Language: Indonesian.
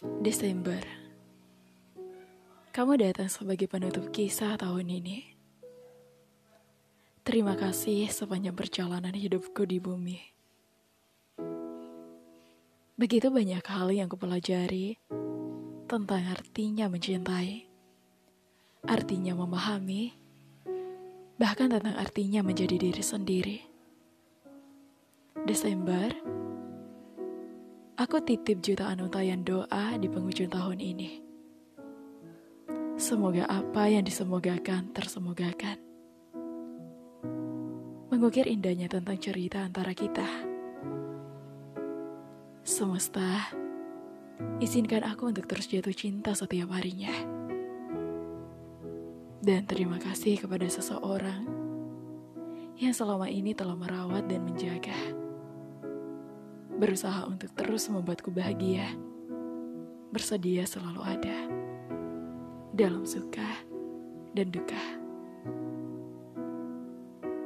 Desember. Kamu datang sebagai penutup kisah tahun ini. Terima kasih sepanjang perjalanan hidupku di bumi. Begitu banyak hal yang kupelajari Tentang artinya mencintai Artinya memahami Bahkan tentang artinya menjadi diri sendiri. Desember Aku titip jutaan untayan doa di penghujung tahun ini. Semoga apa yang disemogakan tersemogakan. Mengukir indahnya tentang cerita antara kita. Semesta, izinkan aku untuk terus jatuh cinta setiap harinya. Dan terima kasih kepada seseorang yang selama ini telah merawat dan menjaga berusaha untuk terus membuatku bahagia, bersedia selalu ada dalam suka dan duka.